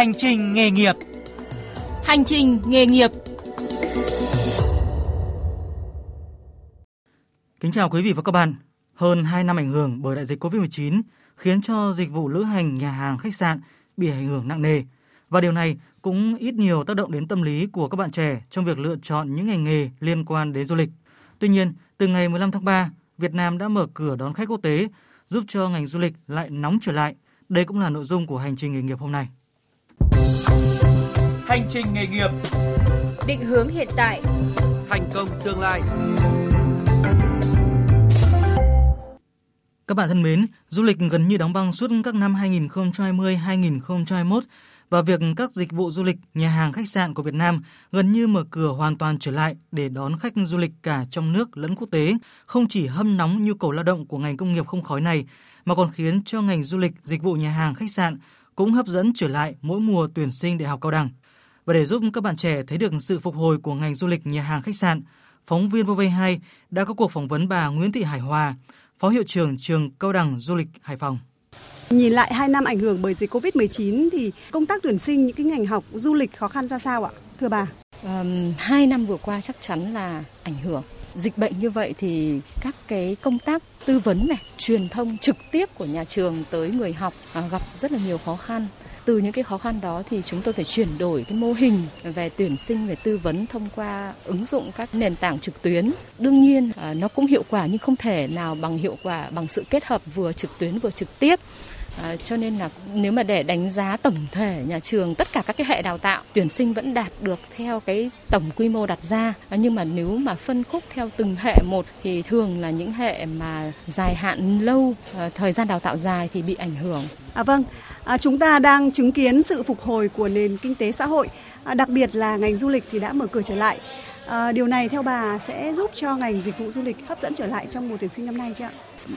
Hành trình nghề nghiệp Hành trình nghề nghiệp Kính chào quý vị và các bạn. Hơn 2 năm ảnh hưởng bởi đại dịch COVID-19 khiến cho dịch vụ lữ hành, nhà hàng, khách sạn bị ảnh hưởng nặng nề. Và điều này cũng ít nhiều tác động đến tâm lý của các bạn trẻ trong việc lựa chọn những ngành nghề liên quan đến du lịch. Tuy nhiên, từ ngày 15 tháng 3, Việt Nam đã mở cửa đón khách quốc tế, giúp cho ngành du lịch lại nóng trở lại. Đây cũng là nội dung của hành trình nghề nghiệp hôm nay. Hành trình nghề nghiệp. Định hướng hiện tại. Thành công tương lai. Các bạn thân mến, du lịch gần như đóng băng suốt các năm 2020-2021 và việc các dịch vụ du lịch, nhà hàng, khách sạn của Việt Nam gần như mở cửa hoàn toàn trở lại để đón khách du lịch cả trong nước lẫn quốc tế, không chỉ hâm nóng nhu cầu lao động của ngành công nghiệp không khói này, mà còn khiến cho ngành du lịch, dịch vụ nhà hàng, khách sạn cũng hấp dẫn trở lại mỗi mùa tuyển sinh đại học cao đẳng. Và để giúp các bạn trẻ thấy được sự phục hồi của ngành du lịch, nhà hàng, khách sạn, phóng viên VV2 đã có cuộc phỏng vấn bà Nguyễn Thị Hải Hòa, Phó Hiệu trưởng Trường Cao đẳng Du lịch Hải Phòng. Nhìn lại 2 năm ảnh hưởng bởi dịch Covid-19 thì công tác tuyển sinh những cái ngành học du lịch khó khăn ra sao ạ? Thưa bà. Um, hai năm vừa qua chắc chắn là ảnh hưởng. Dịch bệnh như vậy thì các cái công tác tư vấn này, truyền thông trực tiếp của nhà trường tới người học à, gặp rất là nhiều khó khăn từ những cái khó khăn đó thì chúng tôi phải chuyển đổi cái mô hình về tuyển sinh, về tư vấn thông qua ứng dụng các nền tảng trực tuyến. Đương nhiên à, nó cũng hiệu quả nhưng không thể nào bằng hiệu quả, bằng sự kết hợp vừa trực tuyến vừa trực tiếp. À, cho nên là nếu mà để đánh giá tổng thể nhà trường tất cả các cái hệ đào tạo tuyển sinh vẫn đạt được theo cái tổng quy mô đặt ra à, nhưng mà nếu mà phân khúc theo từng hệ một thì thường là những hệ mà dài hạn lâu à, thời gian đào tạo dài thì bị ảnh hưởng. À vâng, à, chúng ta đang chứng kiến sự phục hồi của nền kinh tế xã hội, à, đặc biệt là ngành du lịch thì đã mở cửa trở lại. À, điều này theo bà sẽ giúp cho ngành dịch vụ du lịch hấp dẫn trở lại trong mùa tuyển sinh năm nay chưa ạ?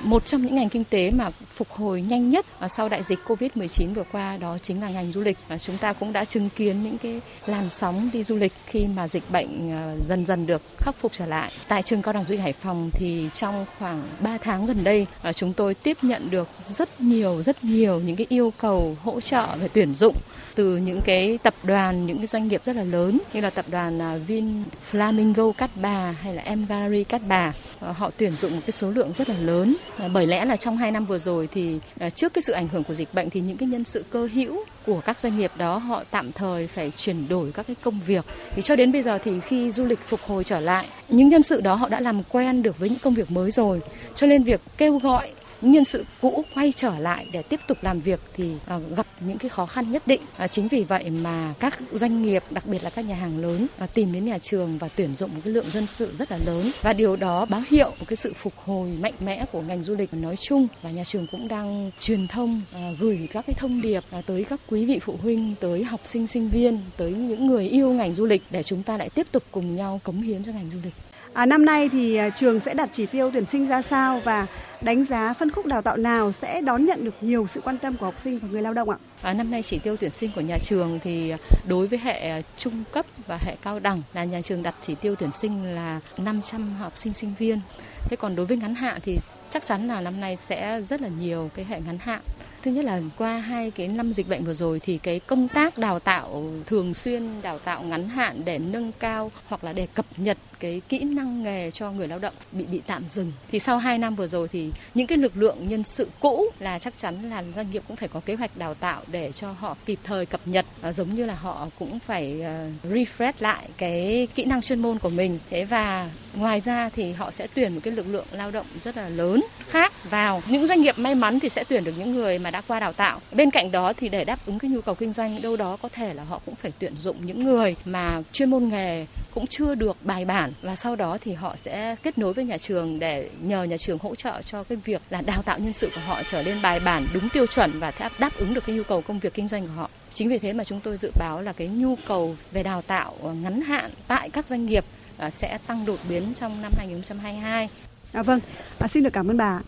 Một trong những ngành kinh tế mà phục hồi nhanh nhất ờ, sau đại dịch Covid-19 vừa qua đó chính là ngành du lịch. Ờ, chúng ta cũng đã chứng kiến những cái làn sóng đi du lịch khi mà dịch bệnh dần dần được khắc phục trở lại. Tại trường Cao đẳng Du lịch Hải Phòng thì trong khoảng 3 tháng gần đây chúng tôi tiếp nhận được rất nhiều rất nhiều những cái yêu cầu hỗ trợ về tuyển dụng từ những cái tập đoàn, những cái doanh nghiệp rất là lớn như là tập đoàn Vinfast. Flamingo Cát Bà hay là Em Gallery Cát Bà. Ờ, họ tuyển dụng một cái số lượng rất là lớn ờ, bởi lẽ là trong 2 năm vừa rồi thì ờ, trước cái sự ảnh hưởng của dịch bệnh thì những cái nhân sự cơ hữu của các doanh nghiệp đó họ tạm thời phải chuyển đổi các cái công việc. Thì cho đến bây giờ thì khi du lịch phục hồi trở lại, những nhân sự đó họ đã làm quen được với những công việc mới rồi. Cho nên việc kêu gọi nhân sự cũ quay trở lại để tiếp tục làm việc thì ờ, gặp những cái khó khăn nhất định. Ờ, chính vì vậy mà các doanh nghiệp, đặc biệt là các nhà hàng lớn ờ, tìm đến nhà trường và tuyển dụng một cái lượng dân sự rất là lớn và điều đó báo hiệu một cái sự phục hồi mạnh mẽ của ngành du lịch nói chung và nhà trường cũng đang truyền thông gửi các cái thông điệp tới các quý vị phụ huynh, tới học sinh sinh viên, tới những người yêu ngành du lịch để chúng ta lại tiếp tục cùng nhau cống hiến cho ngành du lịch. À, năm nay thì à, trường sẽ đặt chỉ tiêu tuyển sinh ra sao và đánh giá phân khúc đào tạo nào sẽ đón nhận được nhiều sự quan tâm của học sinh và người lao động ạ? À, năm nay chỉ tiêu tuyển sinh của nhà trường thì à, đối với hệ à, trung cấp và hệ cao đẳng là nhà trường đặt chỉ tiêu tuyển sinh là 500 học sinh sinh viên. Thế còn đối với ngắn hạn thì chắc chắn là năm nay sẽ rất là nhiều cái hệ ngắn hạn thứ nhất là qua hai cái năm dịch bệnh vừa rồi thì cái công tác đào tạo thường xuyên đào tạo ngắn hạn để nâng cao hoặc là để cập nhật cái kỹ năng nghề cho người lao động bị bị tạm dừng. Thì sau 2 năm vừa rồi thì những cái lực lượng nhân sự cũ là chắc chắn là doanh nghiệp cũng phải có kế hoạch đào tạo để cho họ kịp thời cập nhật. À, giống như là họ cũng phải uh, refresh lại cái kỹ năng chuyên môn của mình. Thế và ngoài ra thì họ sẽ tuyển một cái lực lượng lao động rất là lớn khác vào. Những doanh nghiệp may mắn thì sẽ tuyển được những người mà đã qua đào tạo. Bên cạnh đó thì để đáp ứng cái nhu cầu kinh doanh đâu đó có thể là họ cũng phải tuyển dụng những người mà chuyên môn nghề cũng chưa được bài bản và sau đó thì họ sẽ kết nối với nhà trường để nhờ nhà trường hỗ trợ cho cái việc là đào tạo nhân sự của họ trở nên bài bản đúng tiêu chuẩn và đáp ứng được cái nhu cầu công việc kinh doanh của họ. Chính vì thế mà chúng tôi dự báo là cái nhu cầu về đào tạo ờ, ngắn hạn tại các doanh nghiệp ờ, sẽ tăng đột biến trong năm 2022. À, vâng, à, xin được cảm ơn bà.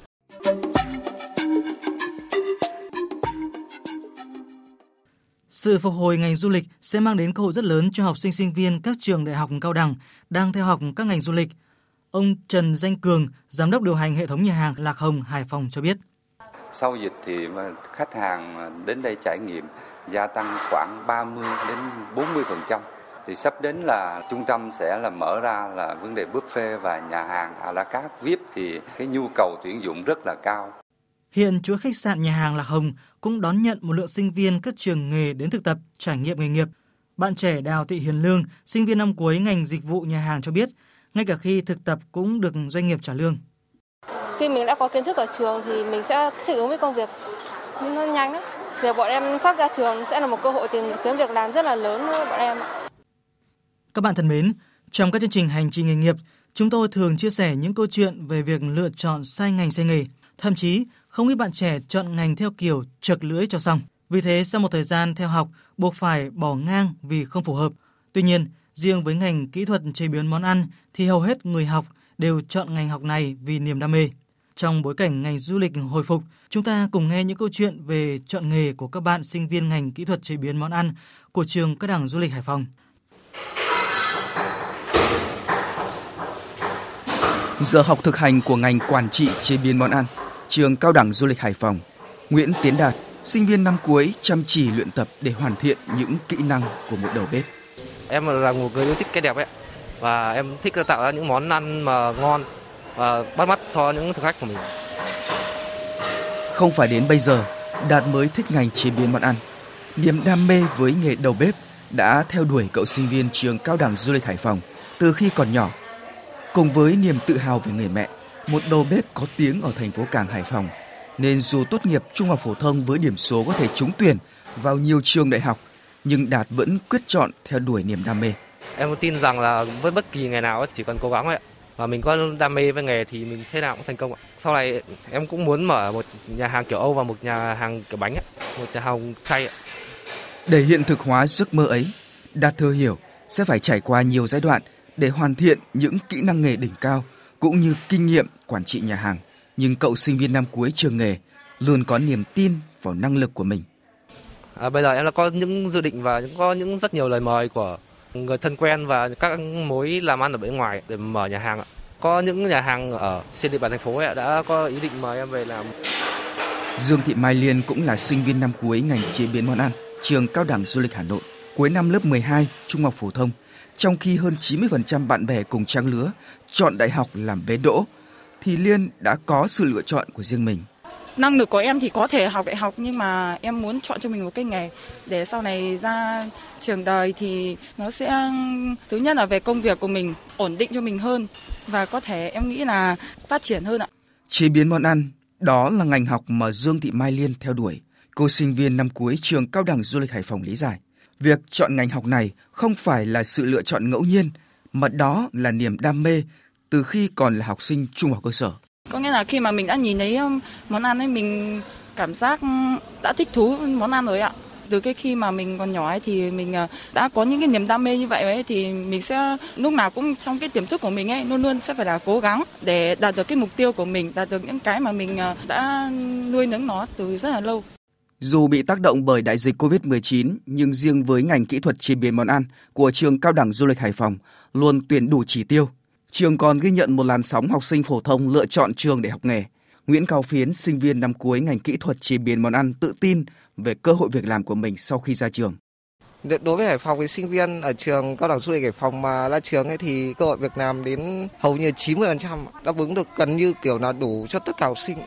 Sự phục hồi ngành du lịch sẽ mang đến cơ hội rất lớn cho học sinh sinh viên các trường đại học cao đẳng đang theo học các ngành du lịch. Ông Trần Danh Cường, giám đốc điều hành hệ thống nhà hàng Lạc Hồng Hải Phòng cho biết. Sau dịch thì khách hàng đến đây trải nghiệm gia tăng khoảng 30 đến 40% thì sắp đến là trung tâm sẽ là mở ra là vấn đề buffet và nhà hàng à la carte VIP thì cái nhu cầu tuyển dụng rất là cao. Hiện chuỗi khách sạn nhà hàng Lạc Hồng cũng đón nhận một lượng sinh viên các trường nghề đến thực tập, trải nghiệm nghề nghiệp. Bạn trẻ Đào Thị Hiền Lương, sinh viên năm cuối ngành dịch vụ nhà hàng cho biết, ngay cả khi thực tập cũng được doanh nghiệp trả lương. Khi mình đã có kiến thức ở trường thì mình sẽ thích ứng với công việc nó nhanh lắm. Việc bọn em sắp ra trường sẽ là một cơ hội tìm kiếm việc làm rất là lớn với bọn em. Các bạn thân mến, trong các chương trình hành trình nghề nghiệp, chúng tôi thường chia sẻ những câu chuyện về việc lựa chọn sai ngành sai nghề. Thậm chí, không ít bạn trẻ chọn ngành theo kiểu trượt lưỡi cho xong. Vì thế, sau một thời gian theo học, buộc phải bỏ ngang vì không phù hợp. Tuy nhiên, riêng với ngành kỹ thuật chế biến món ăn thì hầu hết người học đều chọn ngành học này vì niềm đam mê. Trong bối cảnh ngành du lịch hồi phục, chúng ta cùng nghe những câu chuyện về chọn nghề của các bạn sinh viên ngành kỹ thuật chế biến món ăn của trường Cao đẳng Du lịch Hải Phòng. Giờ học thực hành của ngành quản trị chế biến món ăn, trường Cao đẳng Du lịch Hải Phòng. Nguyễn Tiến Đạt, sinh viên năm cuối chăm chỉ luyện tập để hoàn thiện những kỹ năng của một đầu bếp. Em là một người yêu thích cái đẹp ấy và em thích tạo ra những món ăn mà ngon và bắt mắt cho những thực khách của mình. Không phải đến bây giờ, Đạt mới thích ngành chế biến món ăn. Niềm đam mê với nghề đầu bếp đã theo đuổi cậu sinh viên trường Cao đẳng Du lịch Hải Phòng từ khi còn nhỏ. Cùng với niềm tự hào về người mẹ, một đầu bếp có tiếng ở thành phố Cảng Hải Phòng, nên dù tốt nghiệp trung học phổ thông với điểm số có thể trúng tuyển vào nhiều trường đại học, nhưng Đạt vẫn quyết chọn theo đuổi niềm đam mê. Em tin rằng là với bất kỳ ngày nào chỉ cần cố gắng thôi ạ và mình có đam mê với nghề thì mình thế nào cũng thành công ạ. Sau này em cũng muốn mở một nhà hàng kiểu Âu và một nhà hàng kiểu bánh ạ, một nhà hàng chay ạ. Để hiện thực hóa giấc mơ ấy, Đạt thừa hiểu sẽ phải trải qua nhiều giai đoạn để hoàn thiện những kỹ năng nghề đỉnh cao cũng như kinh nghiệm quản trị nhà hàng. Nhưng cậu sinh viên năm cuối trường nghề luôn có niềm tin vào năng lực của mình. À, bây giờ em đã có những dự định và có những rất nhiều lời mời của người thân quen và các mối làm ăn ở bên ngoài để mở nhà hàng ạ. Có những nhà hàng ở trên địa bàn thành phố ấy đã có ý định mời em về làm. Dương Thị Mai Liên cũng là sinh viên năm cuối ngành chế biến món ăn, trường Cao đẳng Du lịch Hà Nội, cuối năm lớp 12, trung học phổ thông. Trong khi hơn 90% bạn bè cùng trang lứa chọn đại học làm bế đỗ, thì Liên đã có sự lựa chọn của riêng mình năng lực của em thì có thể học đại học nhưng mà em muốn chọn cho mình một cái nghề để sau này ra trường đời thì nó sẽ thứ nhất là về công việc của mình ổn định cho mình hơn và có thể em nghĩ là phát triển hơn ạ. Chế biến món ăn, đó là ngành học mà Dương Thị Mai Liên theo đuổi. Cô sinh viên năm cuối trường Cao đẳng Du lịch Hải Phòng lý giải. Việc chọn ngành học này không phải là sự lựa chọn ngẫu nhiên, mà đó là niềm đam mê từ khi còn là học sinh trung học cơ sở. Có nghĩa là khi mà mình đã nhìn thấy um, món ăn ấy mình cảm giác um, đã thích thú món ăn rồi ạ. Từ cái khi mà mình còn nhỏ ấy thì mình ờ, đã có những cái niềm đam mê như vậy ấy thì mình sẽ lúc nào cũng trong cái tiềm thức của mình ấy luôn luôn sẽ phải là cố gắng để đạt được cái mục tiêu của mình, đạt được những cái mà mình ờ, đã nuôi nấng nó từ rất là lâu. Dù bị tác động bởi đại dịch Covid-19, nhưng riêng với ngành kỹ thuật chế biến món ăn của trường Cao đẳng Du lịch Hải Phòng luôn tuyển đủ chỉ tiêu trường còn ghi nhận một làn sóng học sinh phổ thông lựa chọn trường để học nghề. Nguyễn Cao Phiến, sinh viên năm cuối ngành kỹ thuật chế biến món ăn tự tin về cơ hội việc làm của mình sau khi ra trường. Đối với Hải Phòng thì sinh viên ở trường cao đẳng du lịch Hải Phòng mà ra trường ấy thì cơ hội việc làm đến hầu như 90% đáp ứng được gần như kiểu là đủ cho tất cả học sinh.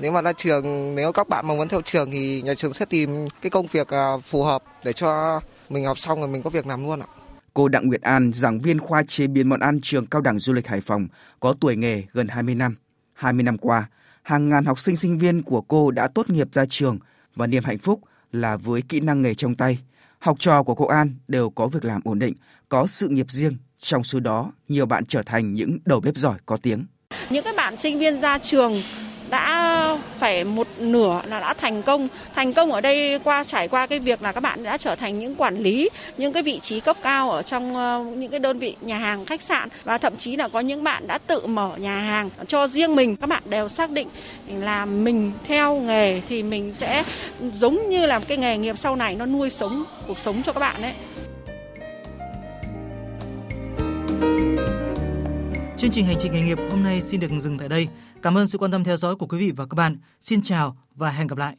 Nếu mà ra trường, nếu các bạn mà muốn theo trường thì nhà trường sẽ tìm cái công việc à, phù hợp để cho mình học xong rồi mình có việc làm luôn ạ. Cô Đặng Nguyệt An, giảng viên khoa chế biến món ăn trường Cao đẳng Du lịch Hải Phòng, có tuổi nghề gần 20 năm. 20 năm qua, hàng ngàn học sinh sinh viên của cô đã tốt nghiệp ra trường và niềm hạnh phúc là với kỹ năng nghề trong tay. Học trò của cô An đều có việc làm ổn định, có sự nghiệp riêng. Trong số đó, nhiều bạn trở thành những đầu bếp giỏi có tiếng. Những cái bạn sinh viên ra trường phải một nửa là đã thành công. Thành công ở đây qua, trải qua cái việc là các bạn đã trở thành những quản lý, những cái vị trí cấp cao ở trong ờ, những cái đơn vị nhà hàng, khách sạn. Và thậm chí là có những bạn đã tự mở nhà hàng cho riêng mình. Các bạn đều xác định là mình theo nghề thì mình sẽ giống như là cái nghề nghiệp sau này, nó nuôi sống, cuộc sống cho các bạn đấy Chương trình hành trình nghề nghiệp hôm nay xin được dừng tại đây. Cảm ơn sự quan tâm theo dõi của quý vị và các bạn. Xin chào và hẹn gặp lại.